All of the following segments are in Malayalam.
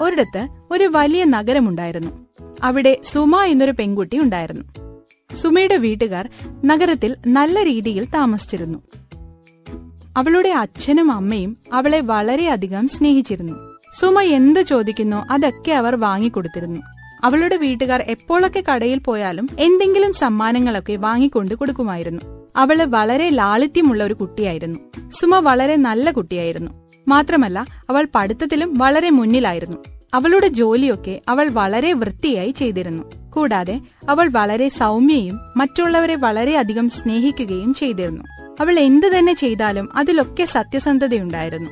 ഒരിടത്ത് ഒരു വലിയ നഗരമുണ്ടായിരുന്നു. അവിടെ സുമ എന്നൊരു പെൺകുട്ടി ഉണ്ടായിരുന്നു. സുമയുടെ വീട്ടുകാർ നഗരത്തിൽ നല്ല രീതിയിൽ താമസിച്ചിരുന്നു. അവളുടെ അച്ഛനും അമ്മയും അവളെ വളരെയധികം സ്നേഹിച്ചിരുന്നു. സുമ എന്ത് ചോദിക്കുന്നോ അതൊക്കെ അവർ വാങ്ങിക്കൊടുത്തിരുന്നു. അവളുടെ വീട്ടുകാർ എപ്പോഴൊക്കെ കടയിൽ പോയാലും എന്തെങ്കിലും സമ്മാനങ്ങളൊക്കെ വാങ്ങിക്കൊണ്ട് കൊടുക്കുമായിരുന്നു. അവൾ വളരെ ലാളിത്യമുള്ള ഒരു കുട്ടിയായിരുന്നു. സുമ വളരെ നല്ല കുട്ടിയായിരുന്നു. മാത്രമല്ല അവൾ പഠിത്തത്തിലും വളരെ മുന്നിലായിരുന്നു. അവളുടെ ജോലിയൊക്കെ അവൾ വളരെ വൃത്തിയായി ചെയ്തിരുന്നു. കൂടാതെ അവൾ വളരെ സൗമ്യയും മറ്റുള്ളവരെ വളരെയധികം സ്നേഹിക്കുകയും ചെയ്തിരുന്നു. അവൾ എന്തു തന്നെ ചെയ്താലും അതിലൊക്കെ സത്യസന്ധതയുണ്ടായിരുന്നു.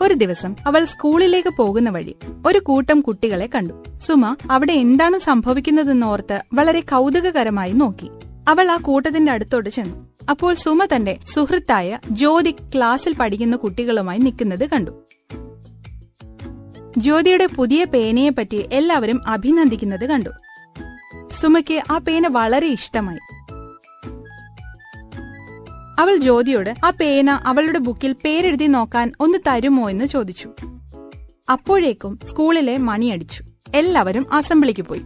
ഒരു ദിവസം അവൾ സ്കൂളിലേക്ക് പോകുന്ന വഴി ഒരു കൂട്ടം കുട്ടികളെ കണ്ടു. സുമ അവിടെ എന്താണ് സംഭവിക്കുന്നതെന്നോർത്ത് വളരെ കൗതുകകരമായി നോക്കി. അവൾ ആ കൂട്ടത്തിന്റെ അടുത്തോട്ട് ചെന്നു. അപ്പോൾ സുമ തന്റെ സുഹൃത്തായ ജ്യോതി ക്ലാസ്സിൽ പഠിക്കുന്ന കുട്ടികളുമായി നിൽക്കുന്നത് കണ്ടു. ജ്യോതിയുടെ പുതിയ പേനയെപ്പറ്റി എല്ലാവരും അഭിനന്ദിക്കുന്നത് കണ്ടു. സുമയ്ക്ക് ആ പേന വളരെ ഇഷ്ടമായി. അവൾ ജ്യോതിയോട് ആ പേന അവളുടെ ബുക്കിൽ പേരെഴുതി നോക്കാൻ ഒന്ന് തരുമോ? എന്ന് ചോദിച്ചു. അപ്പോഴേക്കും സ്കൂളിലെ മണിയടിച്ചു എല്ലാവരും അസംബ്ലിക്ക് പോയി.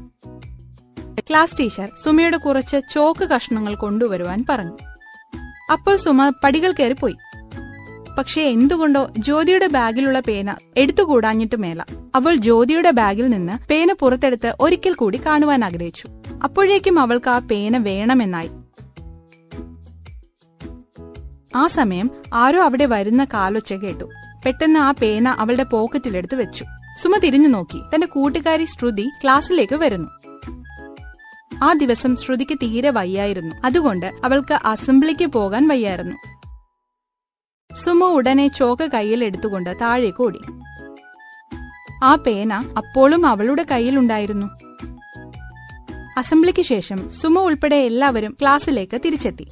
ക്ലാസ് ടീച്ചർ സുമയുടെ കുറച്ച് ചോക്ക് കഷ്ണങ്ങൾ കൊണ്ടുവരുവാൻ പറഞ്ഞു. അപ്പോൾ സുമ പടികൾ കയറി പോയി. പക്ഷേ എന്തുകൊണ്ടോ ജ്യോതിയുടെ ബാഗിലുള്ള പേന എടുത്തുകൂടാഞ്ഞിട്ട് മേല. അവൾ ജ്യോതിയുടെ ബാഗിൽ നിന്ന് പേന പുറത്തെടുത്ത് ഒരിക്കൽ കൂടി കാണുവാൻ ആഗ്രഹിച്ചു. അപ്പോഴേക്കും അവൾക്ക് ആ പേന വേണമെന്നായി. ആ സമയം ആരോ അവിടെ വരുന്ന കാലൊച്ച കേട്ടു. പെട്ടെന്ന് ആ പേന അവളുടെ പോക്കറ്റിലെടുത്ത് വെച്ചു. സുമ തിരിഞ്ഞു നോക്കി. തന്റെ കൂട്ടുകാരി ശ്രുതി ക്ലാസ്സിലേക്ക് വരുന്നു. ആ ദിവസം ശ്രുതിക്ക് തീരെ വയ്യായിരുന്നു. അതുകൊണ്ട് അവൾക്ക് അസംബ്ലിക്ക് പോകാൻ വയ്യായിരുന്നു. സുമ ഉടനെ ചോക്ക് കയ്യിൽ എടുത്തുകൊണ്ട് താഴേക്ക് ഓടി. ആ പേന അപ്പോഴും അവളുടെ കയ്യിലുണ്ടായിരുന്നു. അസംബ്ലിക്ക് ശേഷം സുമ ഉൾപ്പെടെ എല്ലാവരും ക്ലാസ്സിലേക്ക് തിരിച്ചെത്തി.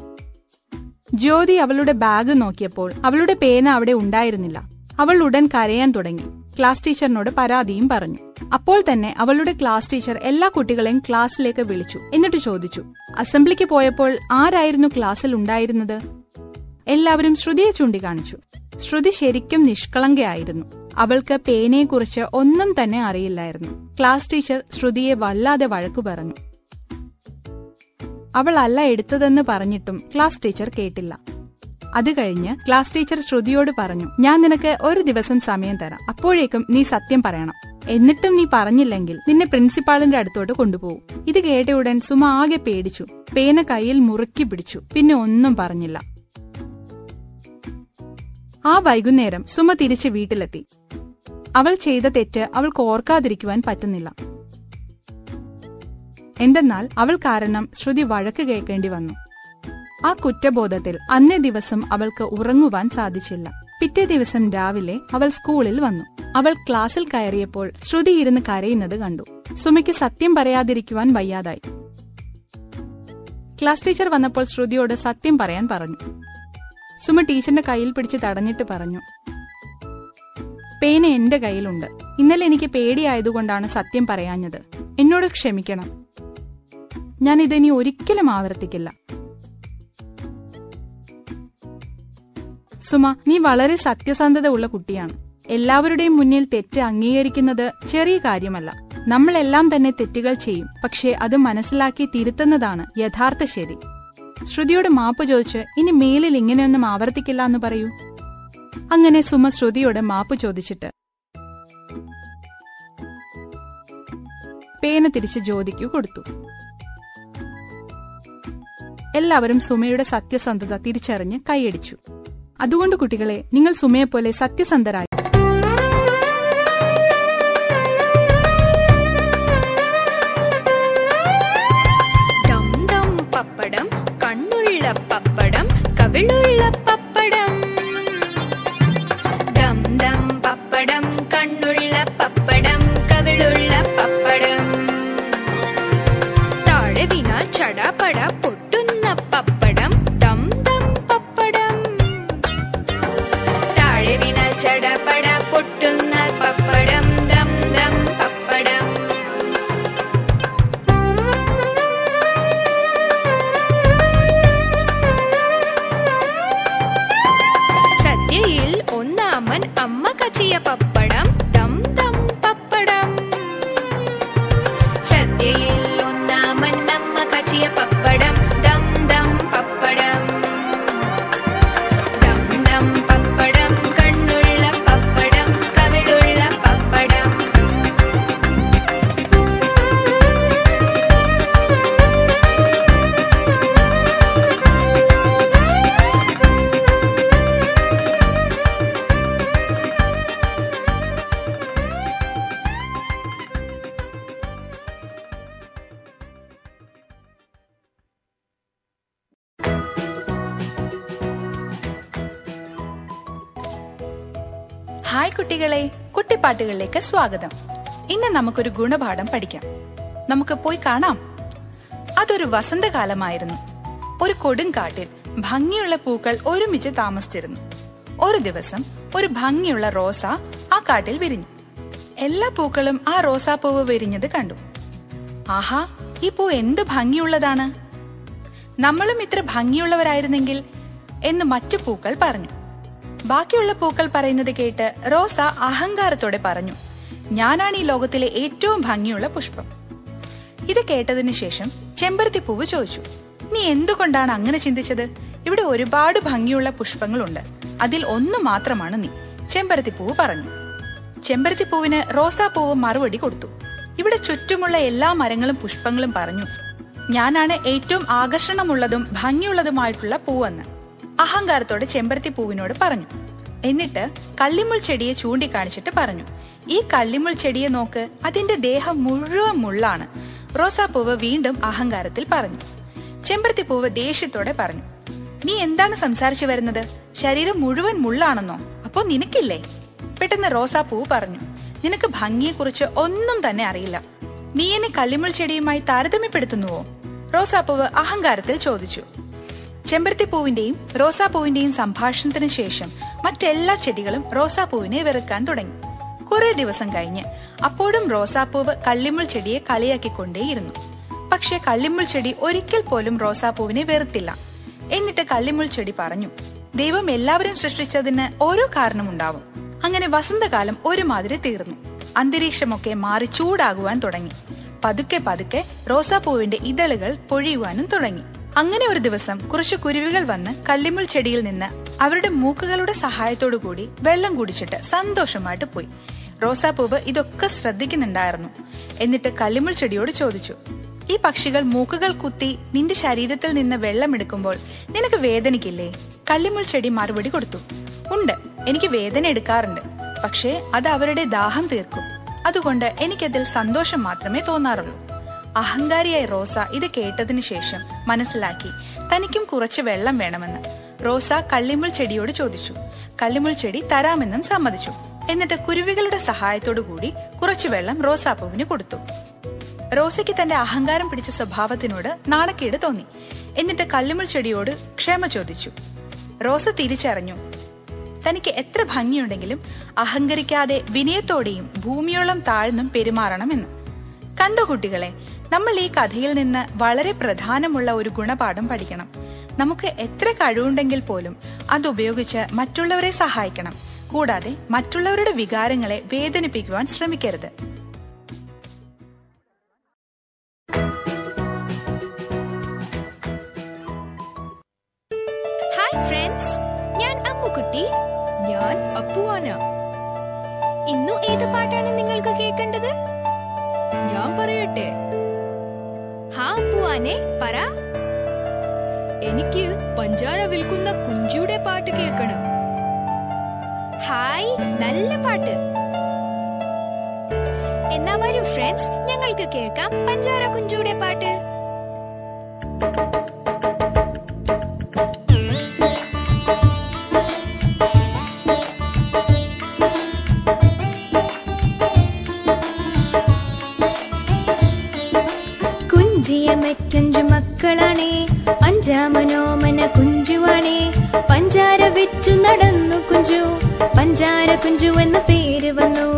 ജ്യോതി അവളുടെ ബാഗ് നോക്കിയപ്പോൾ അവളുടെ പേന അവിടെ ഉണ്ടായിരുന്നില്ല. അവൾ ഉടൻ കരയാൻ തുടങ്ങി. ക്ലാസ് ടീച്ചറിനോട് പരാതിയും പറഞ്ഞു. അപ്പോൾ തന്നെ അവളുടെ ക്ലാസ് ടീച്ചർ എല്ലാ കുട്ടികളെയും ക്ലാസ്സിലേക്ക് വിളിച്ചു. എന്നിട്ട് ചോദിച്ചു അസംബ്ലിക്ക് പോയപ്പോൾ ആരായിരുന്നു ക്ലാസ്സിൽ ഉണ്ടായിരുന്നത്? എല്ലാവരും ശ്രുതിയെ ചൂണ്ടിക്കാണിച്ചു. ശ്രുതി ശരിക്കും നിഷ്കളങ്കയായിരുന്നു. അവൾക്ക് പേനയെക്കുറിച്ച് ഒന്നും തന്നെ അറിയില്ലായിരുന്നു. ക്ലാസ് ടീച്ചർ ശ്രുതിയെ വല്ലാതെ വഴക്കു പറഞ്ഞു. അവൾ അല്ല എടുത്തതെന്ന് പറഞ്ഞിട്ടും ക്ലാസ് ടീച്ചർ കേട്ടില്ല. അത് കഴിഞ്ഞ് ക്ലാസ് ടീച്ചർ ശ്രുതിയോട് പറഞ്ഞു ഞാൻ നിനക്ക് ഒരു ദിവസം സമയം തരാം. അപ്പോഴേക്കും നീ സത്യം പറയണം. എന്നിട്ടും നീ പറഞ്ഞില്ലെങ്കിൽ നിന്നെ പ്രിൻസിപ്പാളിന്റെ അടുത്തോട്ട് കൊണ്ടുപോകും. ഇത് കേട്ട ഉടൻ സുമ ആകെ പേടിച്ചു. പേന കയ്യിൽ മുറുക്കി പിടിച്ചു. പിന്നെ ഒന്നും പറഞ്ഞില്ല. ആ വൈകുന്നേരം സുമ തിരിച്ച് വീട്ടിലെത്തി. അവൾ ചെയ്ത തെറ്റ് അവൾക്ക് ഓർക്കാതിരിക്കുവാൻ പറ്റുന്നില്ല. എന്തെന്നാൽ അവൾ കാരണം ശ്രുതി വഴക്ക് കേൾക്കേണ്ടി വന്നു. ആ കുറ്റബോധത്തിൽ അന്നേ ദിവസം അവൾക്ക് ഉറങ്ങുവാൻ സാധിച്ചില്ല. പിറ്റേ ദിവസം രാവിലെ അവൾ സ്കൂളിൽ വന്നു. അവൾ ക്ലാസ്സിൽ കയറിയപ്പോൾ ശ്രുതി ഇരുന്ന് കരയുന്നത് കണ്ടു. സുമിക്ക് സത്യം പറയാതിരിക്കുവാൻ വയ്യാതായി. ക്ലാസ് ടീച്ചർ വന്നപ്പോൾ ശ്രുതിയോട് സത്യം പറയാൻ പറഞ്ഞു. സുമ ടീച്ചറിന്റെ കയ്യിൽ പിടിച്ച് തടഞ്ഞിട്ട് പറഞ്ഞു പേന എന്റെ കയ്യിലുണ്ട്. ഇന്നലെ എനിക്ക് പേടിയായതുകൊണ്ടാണ് സത്യം പറയാഞ്ഞത്. എന്നോട് ക്ഷമിക്കണം. ഞാൻ ഇതിനി ഒരിക്കലും ആവർത്തിക്കില്ല. സുമ നീ വളരെ സത്യസന്ധത ഉള്ള കുട്ടിയാണ്. എല്ലാവരുടെയും മുന്നിൽ തെറ്റ് അംഗീകരിക്കുന്നത് ചെറിയ കാര്യമല്ല. നമ്മളെല്ലാം തന്നെ തെറ്റുകൾ ചെയ്യും പക്ഷേ അത് മനസ്സിലാക്കി തിരുത്തുന്നതാണ് യഥാർത്ഥ ശരി. ശ്രുതിയോട് മാപ്പ് ചോദിച്ച് ഇനി മേലിൽ ഇങ്ങനെയൊന്നും ആവർത്തിക്കില്ല എന്ന് പറയൂ. അങ്ങനെ സുമ ശ്രുതിയോട് മാപ്പ് ചോദിച്ചിട്ട് പേന തിരിച്ച് ജ്യോതിക്കു കൊടുത്തു. എല്ലാവരും സുമയുടെ സത്യസന്ധത തിരിച്ചറിഞ്ഞ് കൈയടിച്ചു. അതുകൊണ്ട് കുട്ടികളെ നിങ്ങൾ സുമയെപ്പോലെ സത്യസന്ധരായി. കുട്ടികളെ കുട്ടിപ്പാട്ടുകളിലേക്ക് സ്വാഗതം. ഇന്ന് നമുക്കൊരു ഗുണപാഠം പഠിക്കാം. നമുക്ക് പോയി കാണാം. അതൊരു വസന്തകാലമായിരുന്നു. ഒരു കൊടുങ്കാട്ടിൽ ഭംഗിയുള്ള പൂക്കൾ ഒരുമിച്ച് താമസിച്ചിരുന്നു. ഒരു ദിവസം ഒരു ഭംഗിയുള്ള റോസ ആ കാട്ടിൽ വിരിഞ്ഞു. എല്ലാ പൂക്കളും ആ റോസാപ്പൂവ് വിരിഞ്ഞത് കണ്ടു. ആഹാ ഈ പൂ എന്ത് ഭംഗിയുള്ളതാണ്? നമ്മളും ഇത്ര ഭംഗിയുള്ളവരായിരുന്നെങ്കിൽ എന്ന് മറ്റു പൂക്കൾ പറഞ്ഞു. ബാക്കിയുള്ള പൂക്കൾ പറയുന്നത് കേട്ട് റോസ അഹങ്കാരത്തോടെ പറഞ്ഞു ഞാനാണ് ഈ ലോകത്തിലെ ഏറ്റവും ഭംഗിയുള്ള പുഷ്പം. ഇത് കേട്ടതിന് ശേഷം ചെമ്പരത്തി പൂവ് ചോദിച്ചു നീ എന്തുകൊണ്ടാണ് അങ്ങനെ ചിന്തിച്ചത്? ഇവിടെ ഒരുപാട് ഭംഗിയുള്ള പുഷ്പങ്ങളുണ്ട്. അതിൽ ഒന്ന് മാത്രമാണ് നീ ചെമ്പരത്തി പൂവ് പറഞ്ഞു. ചെമ്പരത്തി പൂവിന് റോസാപ്പൂവ് മറുപടി കൊടുത്തു ഇവിടെ ചുറ്റുമുള്ള എല്ലാ മരങ്ങളും പുഷ്പങ്ങളും പറഞ്ഞു ഞാനാണ് ഏറ്റവും ആകർഷണമുള്ളതും ഭംഗിയുള്ളതുമായിട്ടുള്ള പൂവെന്ന്. അഹങ്കാരത്തോടെ ചെമ്പരത്തി പൂവിനോട് പറഞ്ഞു. എന്നിട്ട് കള്ളിമുൾ ചെടിയെ ചൂണ്ടിക്കാണിച്ചിട്ട് പറഞ്ഞു. ഈ കള്ളിമുൾ ചെടിയെ നോക്ക് അതിന്റെ ദേഹം മുഴുവൻ മുള്ളാണ്. റോസാപ്പൂവ് വീണ്ടും അഹങ്കാരത്തിൽ പറഞ്ഞു. ചെമ്പരത്തി പൂവ് ദേഷ്യത്തോടെ പറഞ്ഞു. നീ എന്താണ് സംസാരിച്ചു വരുന്നത്? ശരീരം മുഴുവൻ മുള്ളാണെന്നോ? അപ്പോ നിനക്കില്ലേ? പെട്ടെന്ന് റോസാപ്പൂവ് പറഞ്ഞു. നിനക്ക് ഭംഗിയെ കുറിച്ച് ഒന്നും തന്നെ അറിയില്ല. നീ എന്നെ കള്ളിമുൾ ചെടിയുമായി താരതമ്യപ്പെടുത്തുന്നുവോ? റോസാപ്പൂവ് അഹങ്കാരത്തിൽ ചോദിച്ചു. ചെമ്പരത്തിപ്പൂവിന്റെയും റോസാപ്പൂവിന്റെയും സംഭാഷണത്തിന് ശേഷം മറ്റെല്ലാ ചെടികളും റോസാപ്പൂവിനെ വെറുക്കാൻ തുടങ്ങി. കുറെ ദിവസം കഴിഞ്ഞ് അപ്പോഴും റോസാപ്പൂവ് കള്ളിമുൾ ചെടിയെ കളിയാക്കിക്കൊണ്ടേയിരുന്നു. പക്ഷെ കള്ളിമുൾ ചെടി ഒരിക്കൽ പോലും റോസാപ്പൂവിനെ വെറുത്തില്ല. എന്നിട്ട് കള്ളിമുൾ ചെടി പറഞ്ഞു ദൈവം എല്ലാവരും സൃഷ്ടിച്ചതിന് ഓരോ കാരണമുണ്ടാവും അങ്ങനെ വസന്തകാലം ഒരുമാതിരി തീർന്നു. അന്തരീക്ഷമൊക്കെ മാറി ചൂടാകുവാൻ തുടങ്ങി. പതുക്കെ പതുക്കെ റോസാപ്പൂവിന്റെ ഇതളുകൾ പൊഴിയുവാനും തുടങ്ങി. അങ്ങനെ ഒരു ദിവസം കുറച്ച് കുരുവികൾ വന്ന് കല്ലിമുൾ ചെടിയിൽ നിന്ന് അവരുടെ മൂക്കുകളുടെ സഹായത്തോടു കൂടി വെള്ളം കുടിച്ചിട്ട് സന്തോഷമായിട്ട് പോയി. റോസാപ്പൂവ് ഇതൊക്കെ ശ്രദ്ധിക്കുന്നുണ്ടായിരുന്നു. എന്നിട്ട് കല്ലിമുൾ ചെടിയോട് ചോദിച്ചു ഈ പക്ഷികൾ മൂക്കുകൾ കുത്തി നിന്റെ ശരീരത്തിൽ നിന്ന് വെള്ളം എടുക്കുമ്പോൾ നിനക്ക് വേദനിക്കില്ലേ കള്ളിമുൾ ചെടി മറുപടി കൊടുത്തു ഉണ്ട് എനിക്ക് വേദന എടുക്കാറുണ്ട് പക്ഷേ അത് അവരുടെ ദാഹം തീർക്കും. അതുകൊണ്ട് എനിക്കതിൽ സന്തോഷം മാത്രമേ തോന്നാറുള്ളൂ. അഹങ്കാരിയായ റോസ ഇത് കേട്ടതിന് ശേഷം മനസ്സിലാക്കി തനിക്കും കുറച്ച് വെള്ളം വേണമെന്ന്. റോസ കള്ളിമുൾ ചെടിയോട് ചോദിച്ചു. കള്ളിമുൾ ചെടി തരാമെന്നും സമ്മതിച്ചു. എന്നിട്ട് കുരുവികളുടെ സഹായത്തോടു കൂടി കുറച്ചു വെള്ളം റോസാപ്പൂവിന് കൊടുത്തു. റോസയ്ക്ക് തന്റെ അഹങ്കാരം പിടിച്ച സ്വഭാവത്തിനോട് നാണക്കേട് തോന്നി. എന്നിട്ട് കള്ളിമുൾ ചെടിയോട് ക്ഷമ ചോദിച്ചു. റോസ തിരിച്ചറിഞ്ഞു. തനിക്ക് എത്ര ഭംഗിയുണ്ടെങ്കിലും അഹങ്കരിക്കാതെ വിനയത്തോടെയും ഭൂമിയോളം താഴ്ന്നും പെരുമാറണമെന്ന്. കണ്ടു കുട്ടികളെ നമ്മൾ ഈ കഥയിൽ നിന്ന് വളരെ പ്രധാനമുള്ള ഒരു ഗുണപാഠം പഠിക്കണം. നമുക്ക് എത്ര കഴിവുണ്ടെങ്കിൽ പോലും അത് ഉപയോഗിച്ച് മറ്റുള്ളവരെ സഹായിക്കണം. കൂടാതെ മറ്റുള്ളവരുടെ വികാരങ്ങളെ വേദനിപ്പിക്കുവാൻ ശ്രമിക്കരുത്. ഹായ് ഫ്രണ്ട്സ് ഞാൻ അമ്മുക്കുട്ടി. ഞാൻ അപ്പുവാന. ഇന്നു ഏത് പാട്ടാണ് നിങ്ങൾക്ക് കേൾക്കേണ്ടത്? ഞാൻ പറയട്ടെ. ഹാ അപ്പുവാനെ പറ. എനിക്ക് പഞ്ചാര വിൽക്കുന്ന കുഞ്ചിയുടെ പാട്ട് കേൾക്കണം. ഹായ് നല്ല പാട്ട്. എന്നാ വരൂ ഫ്രണ്ട്സ് ഞങ്ങൾക്ക് കേൾക്കാം പഞ്ചാര കുഞ്ചുയുടെ പാട്ട്. വിറ്റു നടന്നു കുഞ്ചു. പഞ്ചാര കുഞ്ചു എന്ന പേര് വന്നു.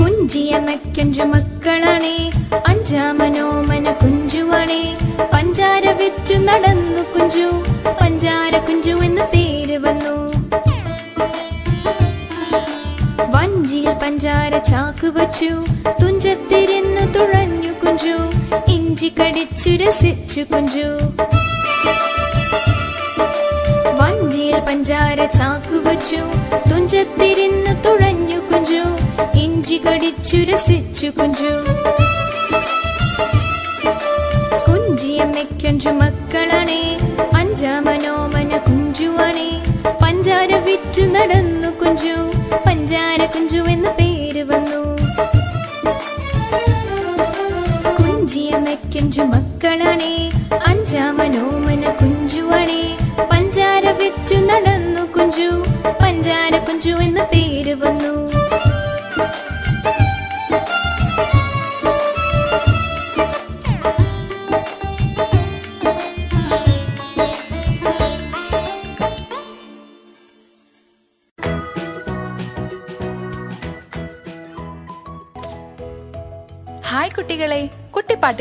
കുഞ്ചിയമ്മയ്ക്കഞ്ചു മക്കളാണേ. അഞ്ചാമനോമന കുഞ്ചുവാണേ. പഞ്ചാര വെച്ചു നടന്നു കുഞ്ചു. പഞ്ചാര കുഞ്ചു എന്ന പേര് വന്നു. വഞ്ചിയിൽ പഞ്ചാര ചാക്ക് വച്ചു. തുഞ്ചത്തിരുന്നു തുഴഞ്ഞു കുഞ്ചു. ഇഞ്ചി കടിച്ചു രസിച്ചു കുഞ്ചു. പഞ്ചാര ചാക്ക് വച്ചു. തുഞ്ചത്തിരുന്നു തുഴഞ്ഞു കുഞ്ചു. ഇഞ്ചി കടിച്ചു രസിച്ചു കുഞ്ചു. കുഞ്ചിയമ്മയ്ക്കഞ്ചു മക്കളാണേ. അഞ്ചാമനോമന കുഞ്ചുവാണേ. പഞ്ചാര വിറ്റു നടന്നു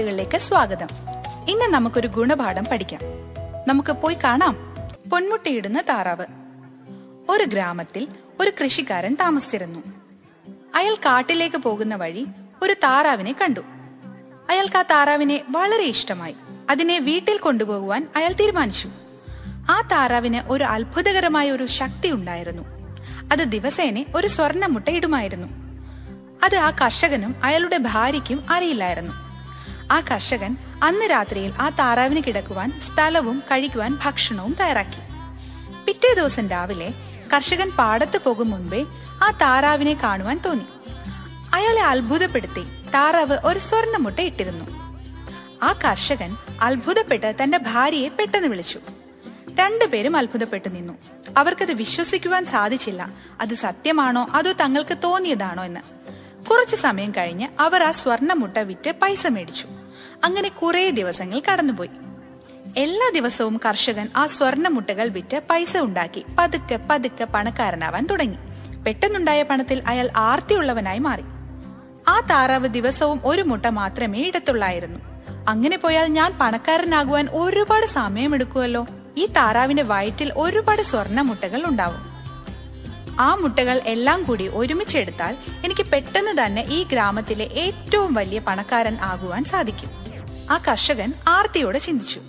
കുട്ടിപ്പാട്ടുകളിലേക്ക് സ്വാഗതം. ഇന്ന് നമുക്കൊരു ഗുണപാഠം പഠിക്കാം. നമുക്ക് പോയി കാണാം. പൊന്മുട്ടയിടുന്ന താറാവ്. ഒരു ഗ്രാമത്തിൽ ഒരു കൃഷിക്കാരൻ താമസിച്ചിരുന്നു. അയാൾ കാട്ടിലേക്ക് പോകുന്ന വഴി ഒരു താറാവിനെ കണ്ടു. അയാൾക്ക് ആ താറാവിനെ വളരെ ഇഷ്ടമായി. അതിനെ വീട്ടിൽ കൊണ്ടുപോകുവാൻ അയാൾ തീരുമാനിച്ചു. ആ താറാവിന് ഒരു അത്ഭുതകരമായ ഒരു ശക്തി ഉണ്ടായിരുന്നു. അത് ദിവസേന ഒരു സ്വർണമുട്ട ഇടുമായിരുന്നു. അത് ആ കർഷകനും അയാളുടെ ഭാര്യയ്ക്കും അറിയില്ലായിരുന്നു. ആ കർഷകൻ അന്ന് രാത്രിയിൽ ആ താറാവിന് കിടക്കുവാൻ സ്ഥലവും കഴിക്കുവാൻ ഭക്ഷണവും തയ്യാറാക്കി. പിറ്റേ ദിവസം രാവിലെ കർഷകൻ പാടത്ത് പോകും മുൻപേ ആ താറാവിനെ കാണുവാൻ തോന്നി. അയാളെ അത്ഭുതപ്പെടുത്തി താറാവ് ഒരു സ്വർണമുട്ട ഇട്ടിരുന്നു. ആ കർഷകൻ അത്ഭുതപ്പെട്ട് തന്റെ ഭാര്യയെ പെട്ടെന്ന് വിളിച്ചു. രണ്ടുപേരും അത്ഭുതപ്പെട്ടു നിന്നു. അവർക്കത് വിശ്വസിക്കുവാൻ സാധിച്ചില്ല. അത് സത്യമാണോ അതോ തങ്ങൾക്ക് തോന്നിയതാണോ എന്ന്. കുറച്ചു സമയം കഴിഞ്ഞ് അവർ ആ സ്വർണമുട്ട വിറ്റ് പൈസ മേടിച്ചു. അങ്ങനെ കുറെ ദിവസങ്ങൾ കടന്നുപോയി. എല്ലാ ദിവസവും കർഷകൻ ആ സ്വർണമുട്ടകൾ വിറ്റ് പൈസ ഉണ്ടാക്കി പതുക്കെ പതുക്കെ പണക്കാരനാവാൻ തുടങ്ങി. പെട്ടെന്നുണ്ടായ പണത്തിൽ അയാൾ ആർത്തിയുള്ളവനായി മാറി. ആ താറാവ് ദിവസവും ഒരു മുട്ട മാത്രമേ ഇടത്തുള്ളായിരുന്നു. അങ്ങനെ പോയാൽ ഞാൻ പണക്കാരനാകുവാൻ ഒരുപാട് സമയമെടുക്കുമല്ലോ ഈ താറാവിന്റെ വയറ്റിൽ ഒരുപാട് സ്വർണമുട്ടകൾ ഉണ്ടാവും. ആ മുട്ടകൾ എല്ലാം കൂടി ഒരുമിച്ചെടുത്താൽ എനിക്ക് പെട്ടെന്ന് തന്നെ ഈ ഗ്രാമത്തിലെ ഏറ്റവും വലിയ പണക്കാരൻ ആകുവാൻ സാധിക്കും. ആ കർഷകൻ ആർത്തിയോടെ ചിന്തിച്ചു.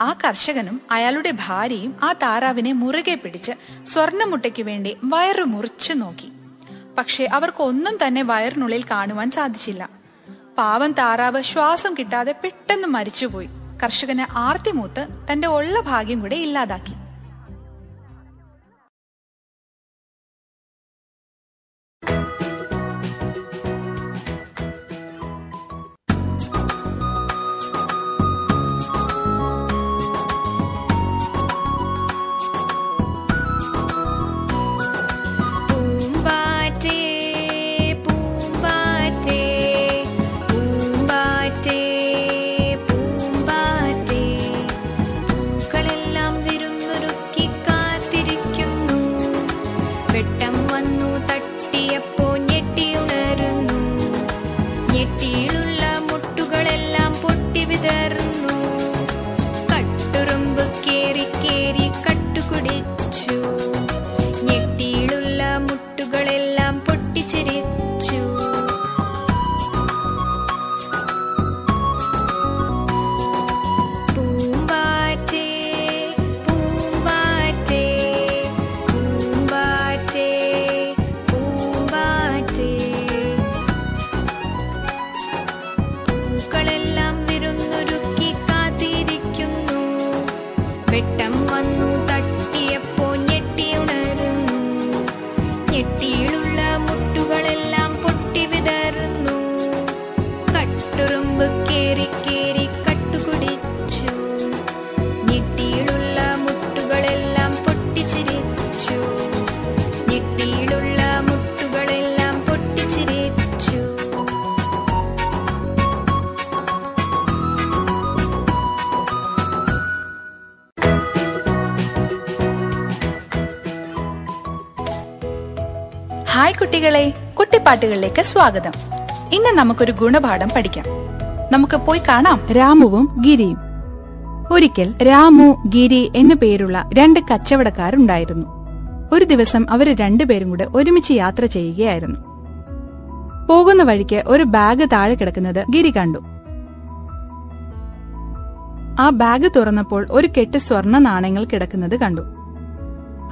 ആ കർഷകനും അയാളുടെ ഭാര്യയും ആ താറാവിനെ മുറുകെ പിടിച്ച് സ്വർണമുട്ടയ്ക്ക് വേണ്ടി വയറ് മുറിച്ചു നോക്കി. പക്ഷെ അവർക്കൊന്നും തന്നെ വയറിനുള്ളിൽ കാണുവാൻ സാധിച്ചില്ല. പാവം താറാവ് ശ്വാസം കിട്ടാതെ പെട്ടെന്ന് മരിച്ചുപോയി. കർഷകന് ആർത്തിമൂത്ത് തന്റെ ഉള്ള ഭാഗ്യം കൂടെ ഇല്ലാതാക്കി. കുട്ടികളെ കുട്ടിപ്പാട്ടുകളിലേക്ക് സ്വാഗതം. ഇന്ന് നമുക്കൊരു ഗുണപാഠം പഠിക്കാം. നമുക്ക് പോയി കാണാം രാമുവും ഗിരിയും. ഒരിക്കൽ രാമു ഗിരി എന്നു പേരുള്ള രണ്ട് കച്ചവടക്കാരുണ്ടായിരുന്നു. ഒരു ദിവസം അവർ രണ്ടുപേരും കൂടെ ഒരുമിച്ച് യാത്ര ചെയ്യുകയായിരുന്നു. പോകുന്ന വഴിക്ക് ഒരു ബാഗ് താഴെ കിടക്കുന്നത് ഗിരി കണ്ടു. ആ ബാഗ് തുറന്നപ്പോൾ ഒരു കെട്ട് സ്വർണ നാണയങ്ങൾ കിടക്കുന്നത് കണ്ടു.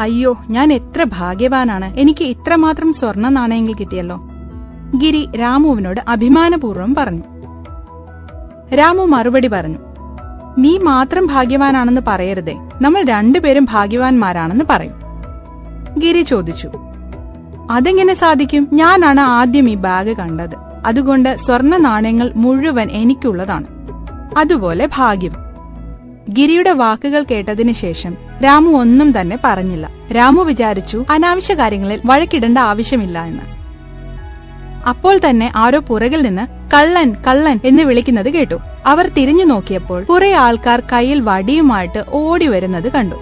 അയ്യോ ഞാൻ എത്ര ഭാഗ്യവാനാണ്. എനിക്ക് ഇത്രമാത്രം സ്വർണ നാണയങ്ങൾ കിട്ടിയല്ലോ. ഗിരി രാമുവിനോട് അഭിമാനപൂർവം പറഞ്ഞു. രാമു മറുപടി പറഞ്ഞു. നീ മാത്രം ഭാഗ്യവാനാണെന്ന് പറയരുതേ. നമ്മൾ രണ്ടുപേരും ഭാഗ്യവാന്മാരാണെന്ന് പറയും. ഗിരി ചോദിച്ചു. അതെങ്ങനെ സാധിക്കും? ഞാനാണ് ആദ്യം ഈ ബാഗ് കണ്ടത്. അതുകൊണ്ട് സ്വർണ നാണയങ്ങൾ മുഴുവൻ എനിക്കുള്ളതാണ്. അതുപോലെ ഭാഗ്യം. ഗിരിയുടെ വാക്കുകൾ കേട്ടതിന് ശേഷം രാമു ഒന്നും തന്നെ പറഞ്ഞില്ല. രാമു വിചാരിച്ചു അനാവശ്യ കാര്യങ്ങളിൽ വഴക്കിടേണ്ട ആവശ്യമില്ല എന്ന്. അപ്പോൾ തന്നെ ആരോ പുറകിൽ നിന്ന് കള്ളൻ കള്ളൻ എന്ന് വിളിക്കുന്നത് കേട്ടു. അവർ തിരിഞ്ഞു നോക്കിയപ്പോൾ കുറെ ആൾക്കാർ കയ്യിൽ വടിയുമായിട്ട് ഓടി വരുന്നത് കണ്ടു.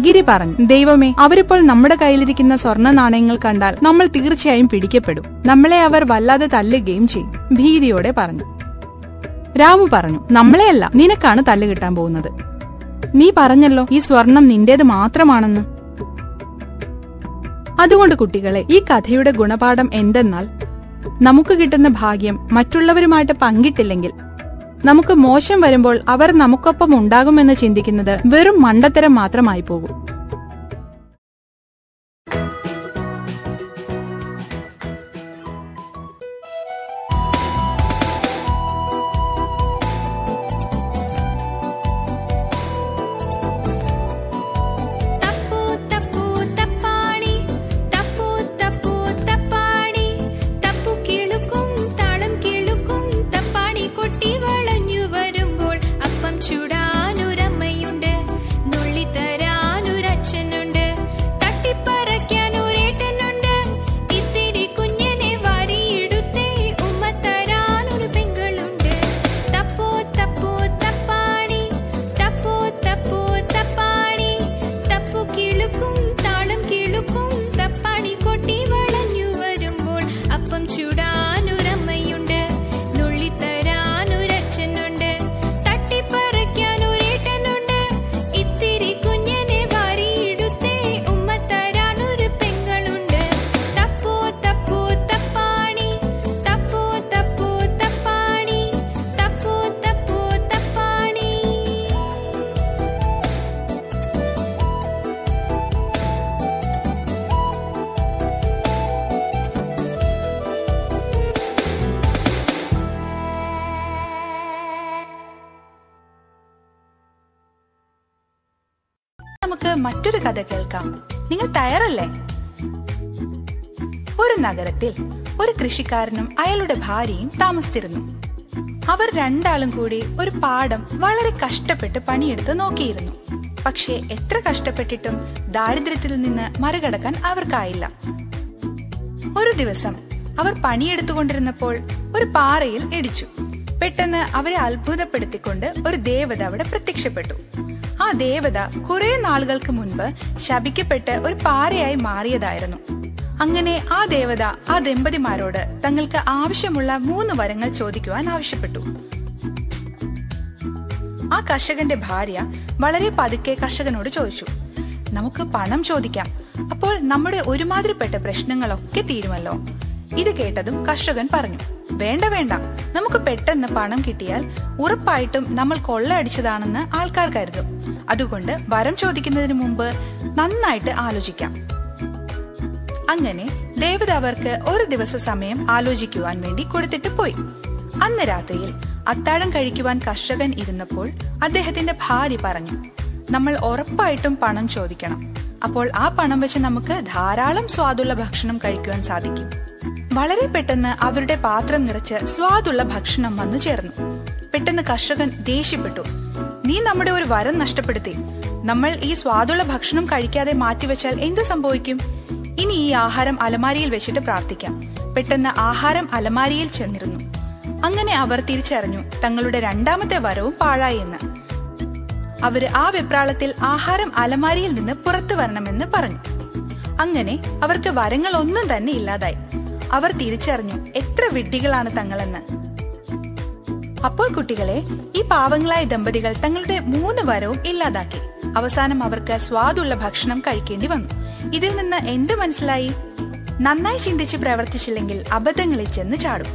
ഗിരി പറഞ്ഞു ദൈവമേ അവരിപ്പോൾ നമ്മുടെ കയ്യിലിരിക്കുന്ന സ്വർണ നാണയങ്ങൾ കണ്ടാൽ നമ്മൾ തീർച്ചയായും പിടിക്കപ്പെടും. നമ്മളെ അവർ വല്ലാതെ തല്ലുകയും ചെയ്യും ഭീതിയോടെ പറഞ്ഞു. രാമു പറഞ്ഞു നമ്മളെയല്ല നിനക്കാണ് തല്ലുകിട്ടാൻ പോകുന്നത്. നീ പറഞ്ഞല്ലോ ഈ സ്വർണം നിന്റേത് മാത്രമാണെന്ന്. അതുകൊണ്ട് കുട്ടികളെ ഈ കഥയുടെ ഗുണപാഠം എന്തെന്നാൽ നമുക്ക് കിട്ടുന്ന ഭാഗ്യം മറ്റുള്ളവരുമായിട്ട് പങ്കിട്ടില്ലെങ്കിൽ നമുക്ക് മോശം വരുമ്പോൾ അവർ നമുക്കൊപ്പം ഉണ്ടാകുമെന്ന് ചിന്തിക്കുന്നത് വെറും മണ്ടത്തരം മാത്രമായി പോകും തയ്യാറല്ലേ ഒരു നഗരത്തിൽ ഒരു കൃഷിക്കാരനും അയാളുടെ ഭാര്യയും താമസിച്ചിരുന്നു. അവർ രണ്ടാളും കൂടി ഒരു പാടം വളരെ കഷ്ടപ്പെട്ട് പണിയെടുത്ത് നോക്കിയിരുന്നു. പക്ഷേ എത്ര കഷ്ടപ്പെട്ടിട്ടും ദാരിദ്ര്യത്തിൽ നിന്ന് മറികടക്കാൻ അവർക്കായില്ല. ഒരു ദിവസം അവർ പണിയെടുത്തുകൊണ്ടിരുന്നപ്പോൾ ഒരു പാറയിൽ ഇടിച്ചു. പെട്ടെന്ന് അവരെ അത്ഭുതപ്പെടുത്തിക്കൊണ്ട് ഒരു ദേവത അവിടെ പ്രത്യക്ഷപ്പെട്ടു. ആ ദേവത കുറെ നാളുകൾക്ക് മുൻപ് ശപിക്കപ്പെട്ട് ഒരു പാറയായി മാറിയതായിരുന്നു. അങ്ങനെ ആ ദേവത ആ ദമ്പതിമാരോട് തങ്ങൾക്ക് ആവശ്യമുള്ള മൂന്ന് വരങ്ങൾ ചോദിക്കുവാൻ ആവശ്യപ്പെട്ടു. ആ കർഷകന്റെ ഭാര്യ വളരെ പതുക്കെ കർഷകനോട് ചോദിച്ചു നമുക്ക് പണം ചോദിക്കാം. അപ്പോൾ നമ്മുടെ ഒരുമാതിരിപ്പെട്ട പ്രശ്നങ്ങളൊക്കെ തീരുമല്ലോ. ഇത് കേട്ടതും കർഷകൻ പറഞ്ഞു വേണ്ട വേണ്ട. നമുക്ക് പെട്ടെന്ന് പണം കിട്ടിയാൽ ഉറപ്പായിട്ടും നമ്മൾ കൊള്ളയടിച്ചതാണെന്ന് ആൾക്കാർ കരുതും. അതുകൊണ്ട് വരം ചോദിക്കുന്നതിന് മുമ്പ് നന്നായിട്ട് ആലോചിക്കാം. അങ്ങനെ ദേവത അവർക്ക് ഒരു ദിവസ സമയം ആലോചിക്കുവാൻ വേണ്ടി കൊടുത്തിട്ട് പോയി. അന്ന് രാത്രിയിൽ അത്താഴം കഴിക്കുവാൻ കർഷകൻ ഇരുന്നപ്പോൾ അദ്ദേഹത്തിന്റെ ഭാര്യ പറഞ്ഞു നമ്മൾ ഉറപ്പായിട്ടും പണം ചോദിക്കണം. അപ്പോൾ ആ പണം വെച്ച് നമുക്ക് ധാരാളം സ്വാദുള്ള ഭക്ഷണം കഴിക്കുവാൻ സാധിക്കും. വളരെ പെട്ടെന്ന് അവരുടെ പാത്രം നിറച്ച് സ്വാദുള്ള ഭക്ഷണം വന്നു ചേർന്നു. പെട്ടെന്ന് കർഷകൻ ദേഷ്യപ്പെട്ടു. നീ നമ്മുടെ ഒരു വരം നഷ്ടപ്പെടുത്തി. നമ്മൾ ഈ സ്വാദുള്ള ഭക്ഷണം കഴിക്കാതെ മാറ്റിവെച്ചാൽ എന്ത് സംഭവിക്കും? ഇനി ഈ ആഹാരം അലമാരിയിൽ വെച്ചിട്ട് പ്രാർത്ഥിക്കാം. പെട്ടെന്ന് ആഹാരം അലമാരിയിൽ ചെന്നിരുന്നു. അങ്ങനെ അവർ തിരിച്ചറിഞ്ഞു തങ്ങളുടെ രണ്ടാമത്തെ വരവും പാഴായി എന്ന്. അവർ ആ വെപ്രാളത്തിൽ ആഹാരം അലമാരിയിൽ നിന്ന് പുറത്തു വരണമെന്ന് പറഞ്ഞു. അങ്ങനെ അവർക്ക് വരങ്ങൾ ഒന്നും തന്നെ ഇല്ലാതായി. അവർ തിരിച്ചറിഞ്ഞു എത്ര വിഡ്ഢികളാണ് തങ്ങളെന്ന്. അപ്പോൾ കുട്ടികളെ ഈ പാവങ്ങളായ ദമ്പതികൾ തങ്ങളുടെ മൂന്ന് വരവും ഇല്ലാതാക്കി. അവസാനം അവർക്ക് സ്വാദുള്ള ഭക്ഷണം കഴിക്കേണ്ടി വന്നു. ഇതിൽ നിന്ന് എന്ത് മനസ്സിലായി? നന്നായി ചിന്തിച്ച് പ്രവർത്തിച്ചില്ലെങ്കിൽ അബദ്ധങ്ങളിൽ ചെന്ന് ചാടും.